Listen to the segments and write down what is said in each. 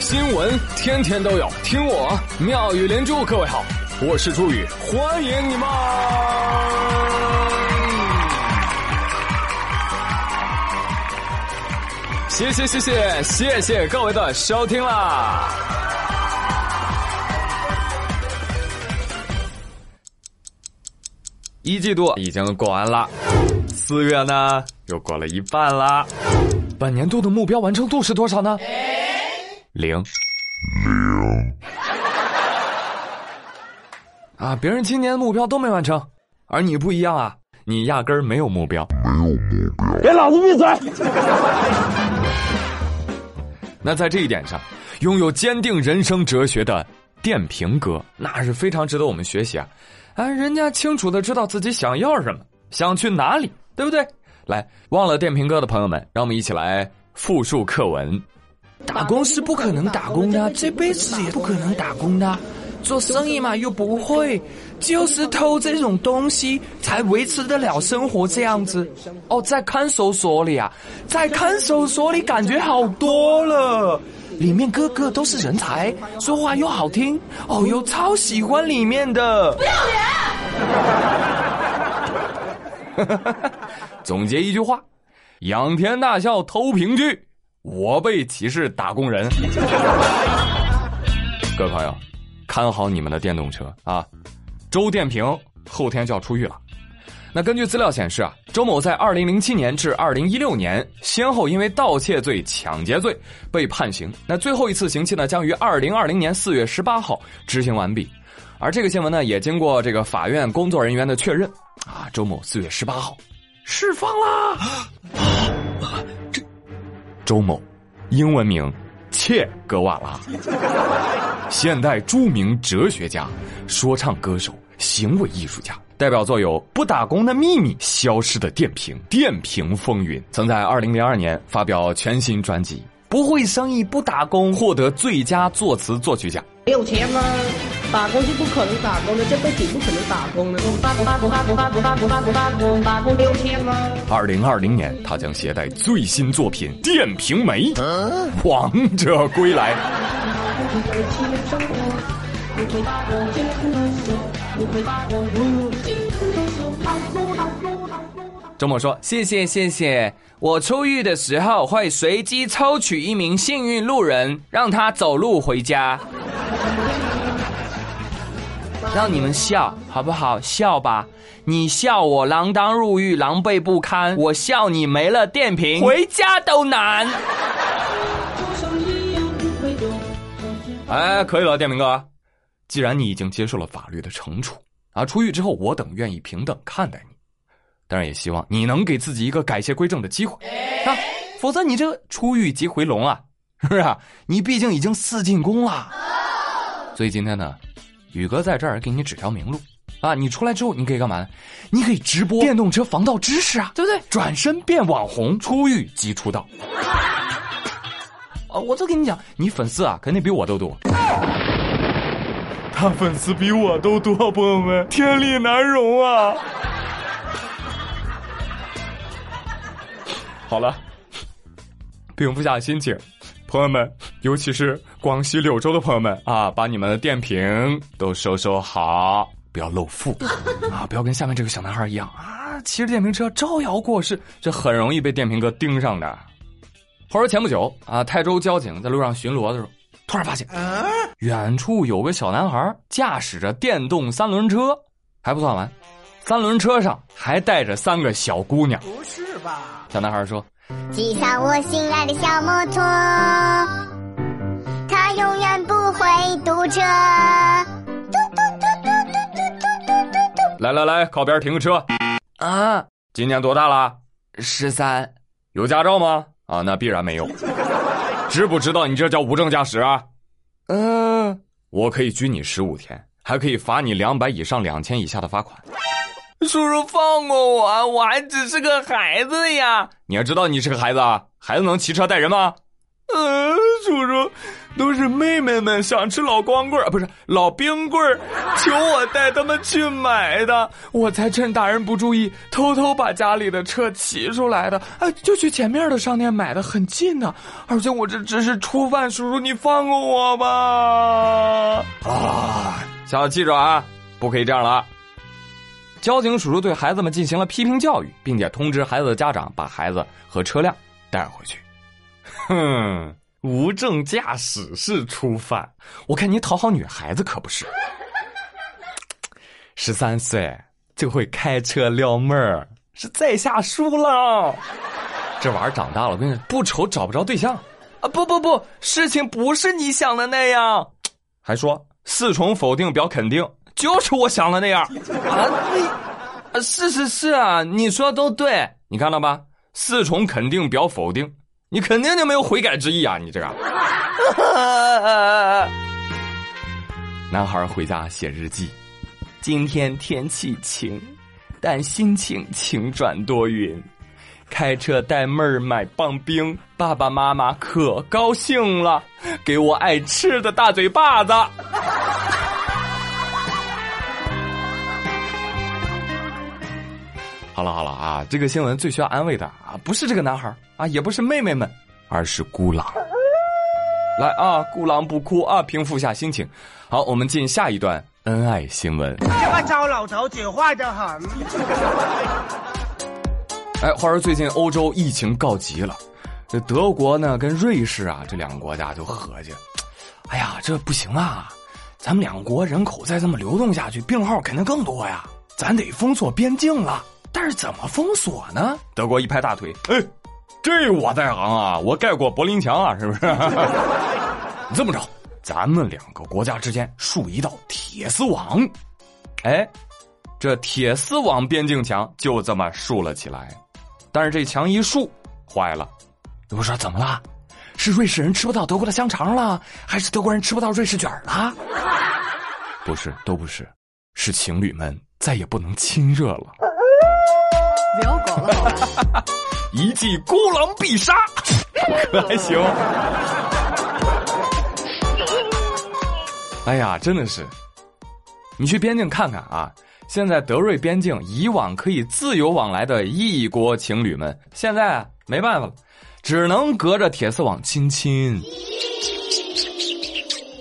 新闻天天都有，听我妙语连珠。各位好，我是朱宇，欢迎你们！谢谢谢谢谢谢各位的收听啦！一季度已经过完了，四月呢又过了一半啦。本年度的目标完成度是多少呢？零。零。啊，别人今年的目标都没完成，而你不一样啊，你压根儿没有目标。没有目标。给老子闭嘴！那在这一点上，拥有坚定人生哲学的电瓶哥，那是非常值得我们学习啊！啊，人家清楚的知道自己想要什么，想去哪里，对不对？来，忘了电瓶哥的朋友们，让我们一起来复述课文。打工是不可能打工的，这辈子也不可能打工的。做生意嘛又不会，就是偷这种东西才维持得了生活这样子。哦，在看守所里啊，在看守所里感觉好多了，里面个个都是人才，说话又好听，哦，又超喜欢里面的。不要脸！总结一句话：仰天大笑偷屏剧，我被歧视打工人？各位朋友。看好你们的电动车啊！周电平后天就要出狱了。那根据资料显示啊，周某在二零零七年至二零一六年先后因为盗窃罪、抢劫罪被判刑。那最后一次刑期呢，将于二零二零年四月十八号执行完毕。而这个新闻呢，也经过这个法院工作人员的确认啊，周某四月十八号释放啦。周某，英文名。切格瓦拉，现代著名哲学家、说唱歌手、行为艺术家，代表作有《不打工的秘密》《消失的电瓶》《电瓶风云》，曾在二零零二年发表全新专辑《不会生意不打工》，获得最佳作词作曲奖。没有钱吗？打工是不可能打工的，这辈子不可能打工的。打工打工打工打工打工打工打工打工没有钱吗？二零二零年，他将携带最新作品《电瓶梅》王者归来。周某说：“谢谢谢谢，我出狱的时候会随机抽取一名幸运路人，让他走路回家。”让你们笑好不好？笑吧，你笑我锒铛入狱，狼狈不堪；我笑你没了电瓶，回家都难。哎，可以了，电瓶哥，既然你已经接受了法律的惩处啊，出狱之后我等愿意平等看待你，当然也希望你能给自己一个改邪归正的机会啊，否则你这出狱即回笼啊，是不是？你毕竟已经四进宫了，所以今天呢。宇哥在这儿给你指条明路，啊，你出来之后你可以干嘛呢？你可以直播电动车防盗知识啊，对不对？转身变网红，出狱即出道。啊，我就跟你讲，你粉丝啊肯定比我都多。他粉丝比我都多，朋友们，天理难容啊！好了，平复下心情。朋友们，尤其是广西柳州的朋友们啊，把你们的电瓶都收收好，不要露富 啊！不要跟下面这个小男孩一样啊，骑着电瓶车招摇过市，这很容易被电瓶哥盯上的。话说前不久啊，泰州交警在路上巡逻的时候，突然发现远处有个小男孩驾驶着电动三轮车，还不算完，三轮车上还带着三个小姑娘。不是吧？小男孩说。骑上我心爱的小摩托，它永远不会堵车。嘟嘟嘟嘟嘟嘟嘟嘟嘟。来来来，靠边停个车。啊，今年多大了？十三。有驾照吗？啊，那必然没有。知不知道你这叫无证驾驶啊？嗯，我可以拘你十五天，还可以罚你两百以上两千以下的罚款。叔叔放过我，我还只是个孩子呀！你还知道你是个孩子啊，孩子能骑车带人吗？嗯，叔叔，都是妹妹们想吃老光棍儿，不是老冰棍儿，求我带他们去买的，我才趁大人不注意，偷偷把家里的车骑出来的。啊，就去前面的商店买的，很近呢。而且我这只是初犯，叔叔你放过我吧！啊，小记住啊，不可以这样了！交警叔叔对孩子们进行了批评教育，并且通知孩子的家长把孩子和车辆带回去。哼，无证驾驶是初犯，我看你讨好女孩子可不是。十三岁就会开车撩妹儿，是在下输了。这玩意儿长大了，我跟你说，不愁找不着对象啊！不不不，事情不是你想的那样。还说四重否定表肯定。就是我想的那样啊！你啊，是是是啊，你说的都对，你看到吧？四重肯定表否定，你肯定就没有悔改之意啊！你这个。男孩回家写日记，今天天气晴，但心情晴转多云。开车带妹儿买棒冰，爸爸妈妈可高兴了，给我爱吃的大嘴巴子。好了好了啊，这个新闻最需要安慰的啊，不是这个男孩啊，也不是妹妹们，而是孤狼。来啊，孤狼不哭啊，平复下心情。好，我们进下一段恩爱新闻。这个糟老头子坏的很。哎，话说最近欧洲疫情告急了，这德国呢跟瑞士啊这两个国家就合计，哎呀，这不行啊，咱们两国人口再这么流动下去，病号肯定更多呀，咱得封锁边境了。但是怎么封锁呢？德国一拍大腿，哎，这我在行啊，我盖过柏林墙啊，是不是？这么着，咱们两个国家之间竖一道铁丝网，哎，这铁丝网边境墙就这么竖了起来。但是这墙一竖，坏了。我说怎么了？是瑞士人吃不到德国的香肠了，还是德国人吃不到瑞士卷了？不是，都不是，是情侣们再也不能亲热了。不要搞了，一记孤狼必杀，可 还行？哎呀，真的是，你去边境看看啊！现在德瑞边境以往可以自由往来的异国情侣们，现在没办法了，只能隔着铁丝网亲亲。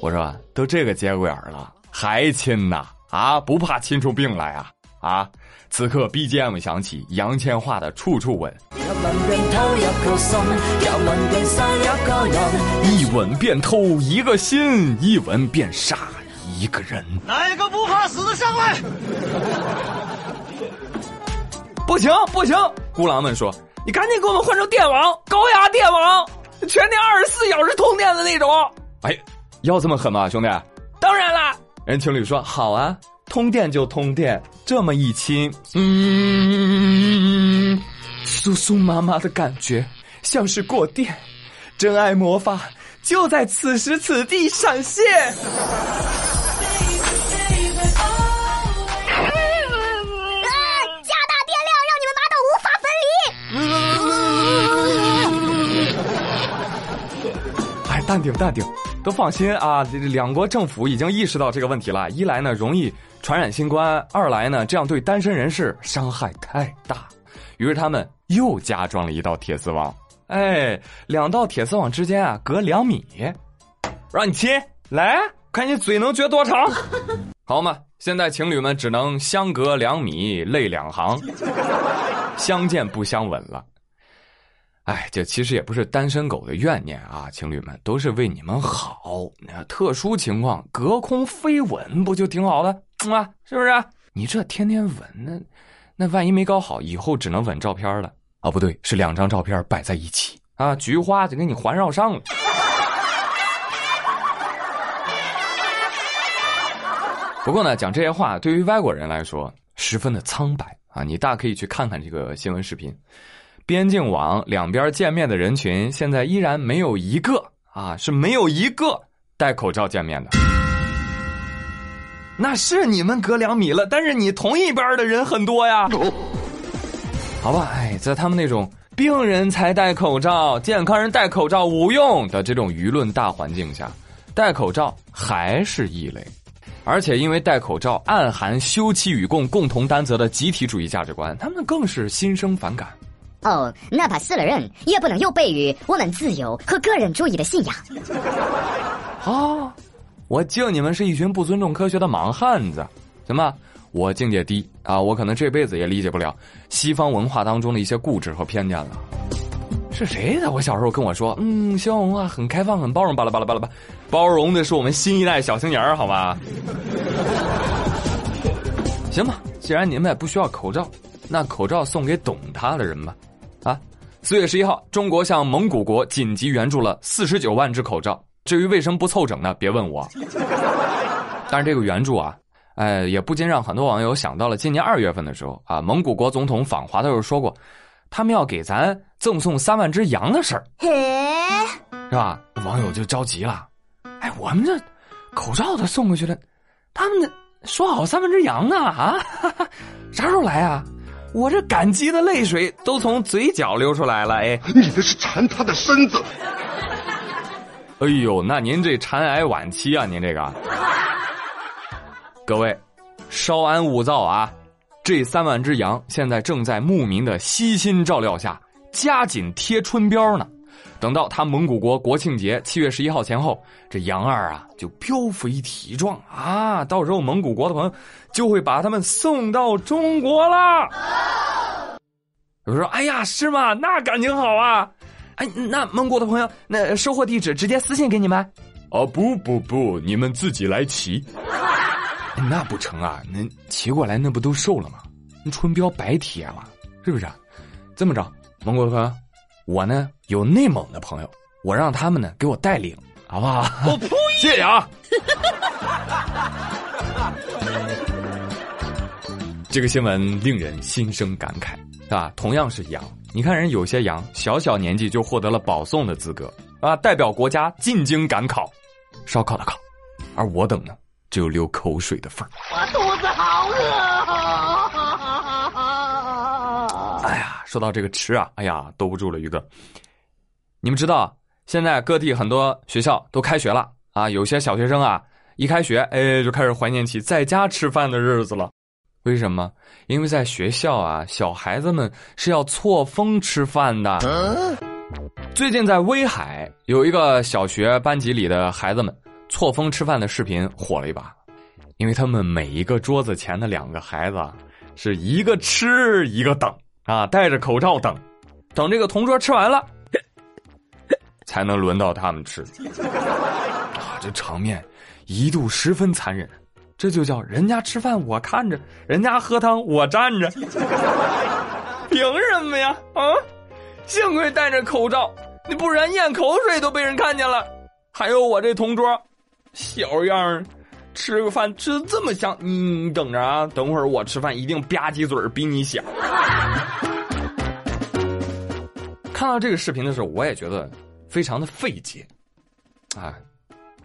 我说，都这个节骨眼了，还亲呐？啊，不怕亲出病来啊？啊！此刻 BGM 响起，杨千嬅的《处处吻》，一吻便偷一个心，一吻便杀一个人。哪个不怕死的上来？不行不行！孤狼们说：“你赶紧给我们换成电网，高压电网，全天二十四小时通电的那种。”哎，要这么狠吗，兄弟？当然啦！人情侣说：“好啊。”通电就通电，这么一亲，嗯，酥酥麻麻的感觉像是过电，真爱魔法就在此时此地闪现。加大电量，让你们麻到无法分离。哎，淡定淡定，都放心啊！两国政府已经意识到这个问题了，一来呢容易。传染新冠，二来呢，这样对单身人士伤害太大，于是他们又加装了一道铁丝网。哎，两道铁丝网之间啊，隔两米，让你亲，来，看你嘴能撅多长。好嘛，现在情侣们只能相隔两米，泪两行，相见不相吻了。哎，这其实也不是单身狗的怨念啊，情侣们都是为你们好。特殊情况，隔空飞吻不就挺好的？啊，是不是？你这天天吻，那那万一没搞好，以后只能吻照片了。啊，不对，是两张照片摆在一起啊，菊花就给你环绕上了。不过呢，讲这些话对于外国人来说十分的苍白啊，你大可以去看看这个新闻视频。边境网两边见面的人群，现在依然没有一个啊，是没有一个戴口罩见面的。那是你们隔两米了，但是你同一边的人很多呀。好吧，哎，在他们那种病人才戴口罩，健康人戴口罩无用的这种舆论大环境下，戴口罩还是异类。而且因为戴口罩暗含休戚与共、共同担责的集体主义价值观，他们更是心生反感。哦，哪怕死了人，也不能有悖于我们自由和个人主义的信仰。啊！我敬你们是一群不尊重科学的莽汉子，行吧？我境界低啊，我可能这辈子也理解不了西方文化当中的一些固执和偏见了。是谁在我小时候跟我说，嗯，西方文化很开放、很包容，巴拉巴拉巴拉巴，包容的是我们新一代小青年，好吗？行吧，既然你们也不需要口罩，那口罩送给懂它的人吧。啊，四月十一号，中国向蒙古国紧急援助了四十九万只口罩。至于为什么不凑整呢？别问我。但是这个援助啊，哎，也不禁让很多网友想到了今年二月份的时候啊，蒙古国总统访华的时候说过，他们要给咱赠送三万只羊的事儿，是吧？网友就着急了，哎，我们这口罩都送过去了，他们说好三万只羊呢啊，啥时候来啊？我这感激的泪水都从嘴角流出来了，哎，你这是馋他的身子。哎呦，那您这馋癌晚期啊，您这个，各位，稍安勿躁啊！这三万只羊现在正在牧民的悉心照料下，加紧贴春膘呢。等到他蒙古国国庆节七月十一号前后，这杨二啊就膘肥体壮啊，到时候蒙古国的朋友就会把他们送到中国啦。有人说：“哎呀，是吗？那感情好啊！”哎，那蒙古的朋友，那收货地址直接私信给你们。哦，不不不，你们自己来骑。那不成啊，那骑过来那不都瘦了吗？那春膘白贴了，是不是？这么着，蒙古的朋友，我呢有内蒙的朋友，我让他们呢给我带领，好不好？我呸！谢谢啊。这个新闻令人心生感慨，啊，同样是羊。你看，人有些羊小小年纪就获得了保送的资格啊，代表国家进京赶考，烧烤的烤，而我等呢，只有流口水的份儿。我说到这个吃啊，哎呀，兜不住了，宇哥。你们知道，现在各地很多学校都开学了啊，有些小学生啊，一开学，哎，就开始怀念起在家吃饭的日子了。为什么？因为在学校啊，小孩子们是要错峰吃饭的。最近在威海有一个小学班级里的孩子们错峰吃饭的视频火了一把，因为他们每一个桌子前的两个孩子是一个吃一个等啊，戴着口罩等，等这个同桌吃完了，才能轮到他们吃。啊，这场面一度十分残忍。这就叫人家吃饭我看着，人家喝汤我站着，凭什么呀？啊！幸亏戴着口罩，你不然咽口水都被人看见了。还有我这同桌，小样儿，吃个饭吃的这么香，你等着啊！等会儿我吃饭一定吧唧嘴比你响。看到这个视频的时候，我也觉得非常的费解，啊，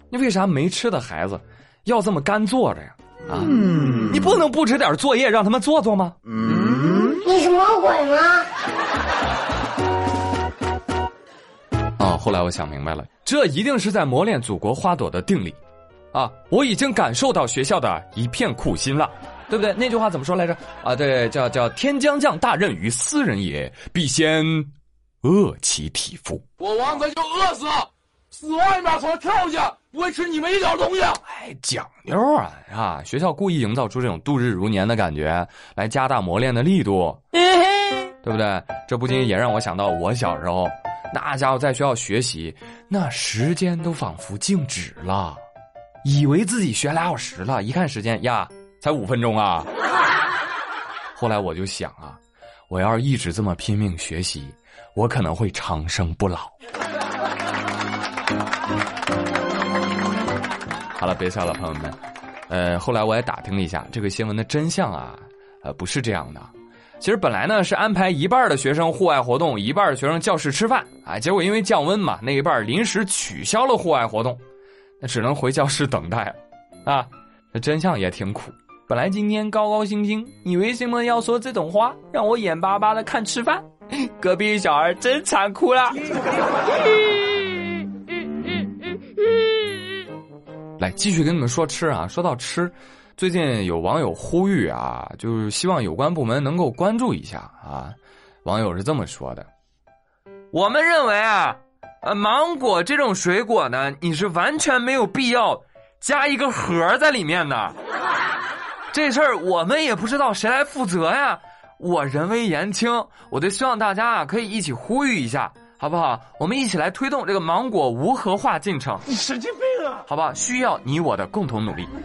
你为啥没吃的孩子？要这么干坐着呀？啊，你不能布置点作业让他们做做吗？嗯，你是魔鬼吗？啊，后来我想明白了，这一定是在磨练祖国花朵的定力。啊，我已经感受到学校的一片苦心了，对不对？那句话怎么说来着？啊，对，叫叫天将降大任于斯人也，必先饿其体肤。我王子就饿死，死外面从跳下。不会吃你们一点东西。哎，讲究啊啊！学校故意营造出这种度日如年的感觉，来加大磨练的力度，对不对？这不禁也让我想到我小时候，那家伙在学校学习，那时间都仿佛静止了，以为自己学俩小时了，一看时间呀，才五分钟啊。后来我就想啊，我要是一直这么拼命学习，我可能会长生不老。好了，别笑了，朋友们。呃，后来我也打听了一下这个新闻的真相啊，呃，不是这样的。其实本来呢是安排一半的学生户外活动，一半的学生教室吃饭啊。结果因为降温嘛，那一半临时取消了户外活动，那只能回教室等待了啊。这真相也挺苦。本来今天高高兴兴，你为什么要说这种话，让我眼巴巴的看吃饭？隔壁小孩真残酷啦！来，继续跟你们说吃啊。说到吃，最近有网友呼吁啊，就是希望有关部门能够关注一下啊。网友是这么说的：我们认为啊，呃，芒果这种水果呢，你是完全没有必要加一个核在里面的。这事儿我们也不知道谁来负责呀。我人微言轻，我就希望大家啊可以一起呼吁一下，好不好？我们一起来推动这个芒果无核化进程。你神经病啊！好吧，需要你我的共同努力。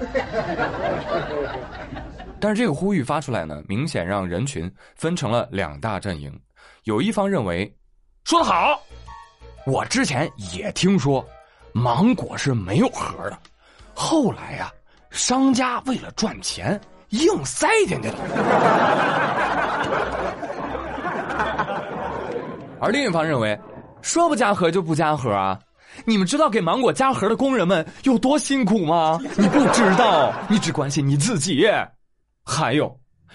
但是这个呼吁发出来呢，明显让人群分成了两大阵营。有一方认为，说得好，我之前也听说芒果是没有核的，后来呀、商家为了赚钱硬塞进去了。而另一方认为，说不加核就不加核啊！你们知道给芒果加核的工人们有多辛苦吗？你不知道，你只关心你自己。还有，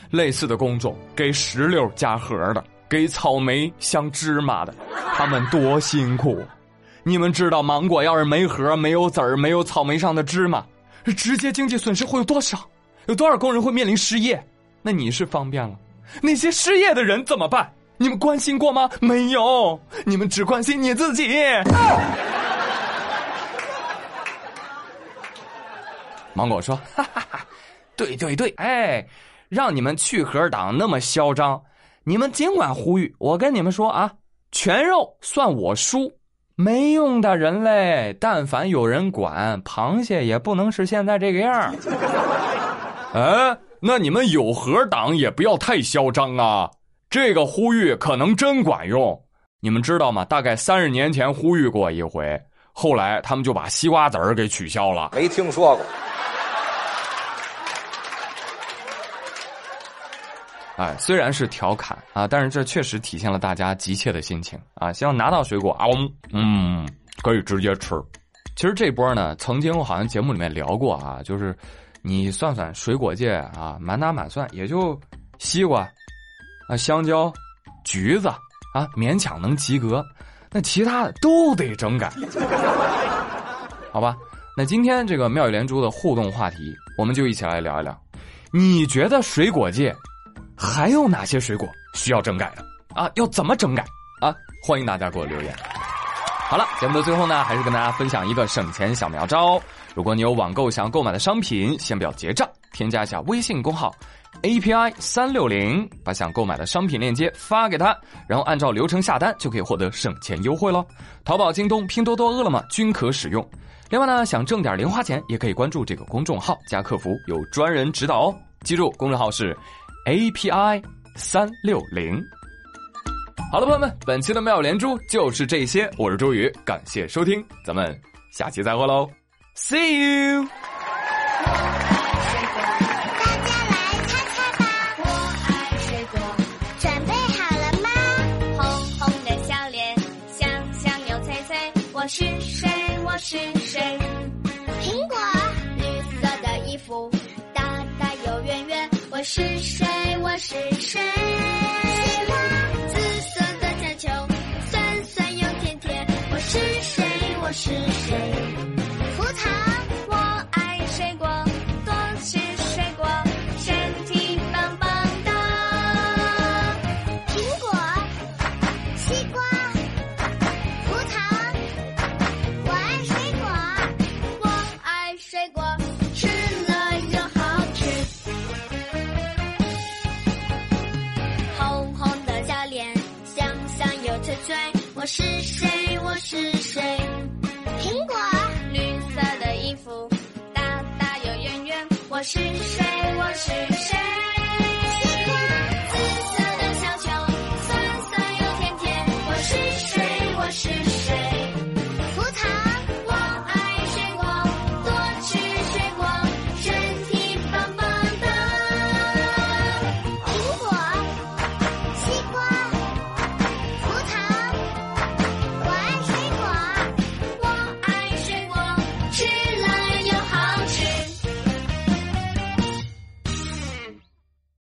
类似的工种给石榴加核的，给草莓镶芝麻的，他们多辛苦。你们知道芒果要是没核、没有籽儿、没有草莓上的芝麻，直接经济损失会有多少？有多少工人会面临失业？那你是方便了，那些失业的人怎么办？你们关心过吗？没有，你们只关心你自己。芒果说：“哈哈哈，对对对，哎，让你们去核党那么嚣张，你们尽管呼吁。我跟你们说啊，全肉算我输，没用的人类，但凡有人管，螃蟹也不能是现在这个样儿。哎，那你们有核党也不要太嚣张啊！这个呼吁可能真管用。你们知道吗？大概三十年前呼吁过一回，后来他们就把西瓜籽儿给取消了。没听说过。哎，虽然是调侃啊，但是这确实体现了大家急切的心情啊！希望拿到水果啊，嗯，可以直接吃。其实这波呢，曾经我好像节目里面聊过啊，就是你算算水果界啊，满打满算也就西瓜啊、香蕉、橘子啊，勉强能及格，那其他的都得整改，好吧？那今天这个妙语连珠的互动话题，我们就一起来聊一聊，你觉得水果界？还有哪些水果需要整改的啊？要怎么整改啊？欢迎大家给我留言。好了，节目的最后呢，还是跟大家分享一个省钱小妙招。如果你有网购想要购买的商品，先不要结账，添加一下微信公号 API 三六零，把想购买的商品链接发给他，然后按照流程下单，就可以获得省钱优惠喽。淘宝、京东、拼多多、饿了么均可使用。另外呢，想挣点零花钱，也可以关注这个公众号，加客服有专人指导哦。记住，公众号是。API 三六零，好了，朋友们，本期的妙连珠就是这些，我是周宇，感谢收听，咱们下期再会喽，See you 大家来猜猜吧我爱水果。准备好了吗？红红的小脸，香香又脆脆。我是谁？我是谁？是谁？我是谁？是谁？我是？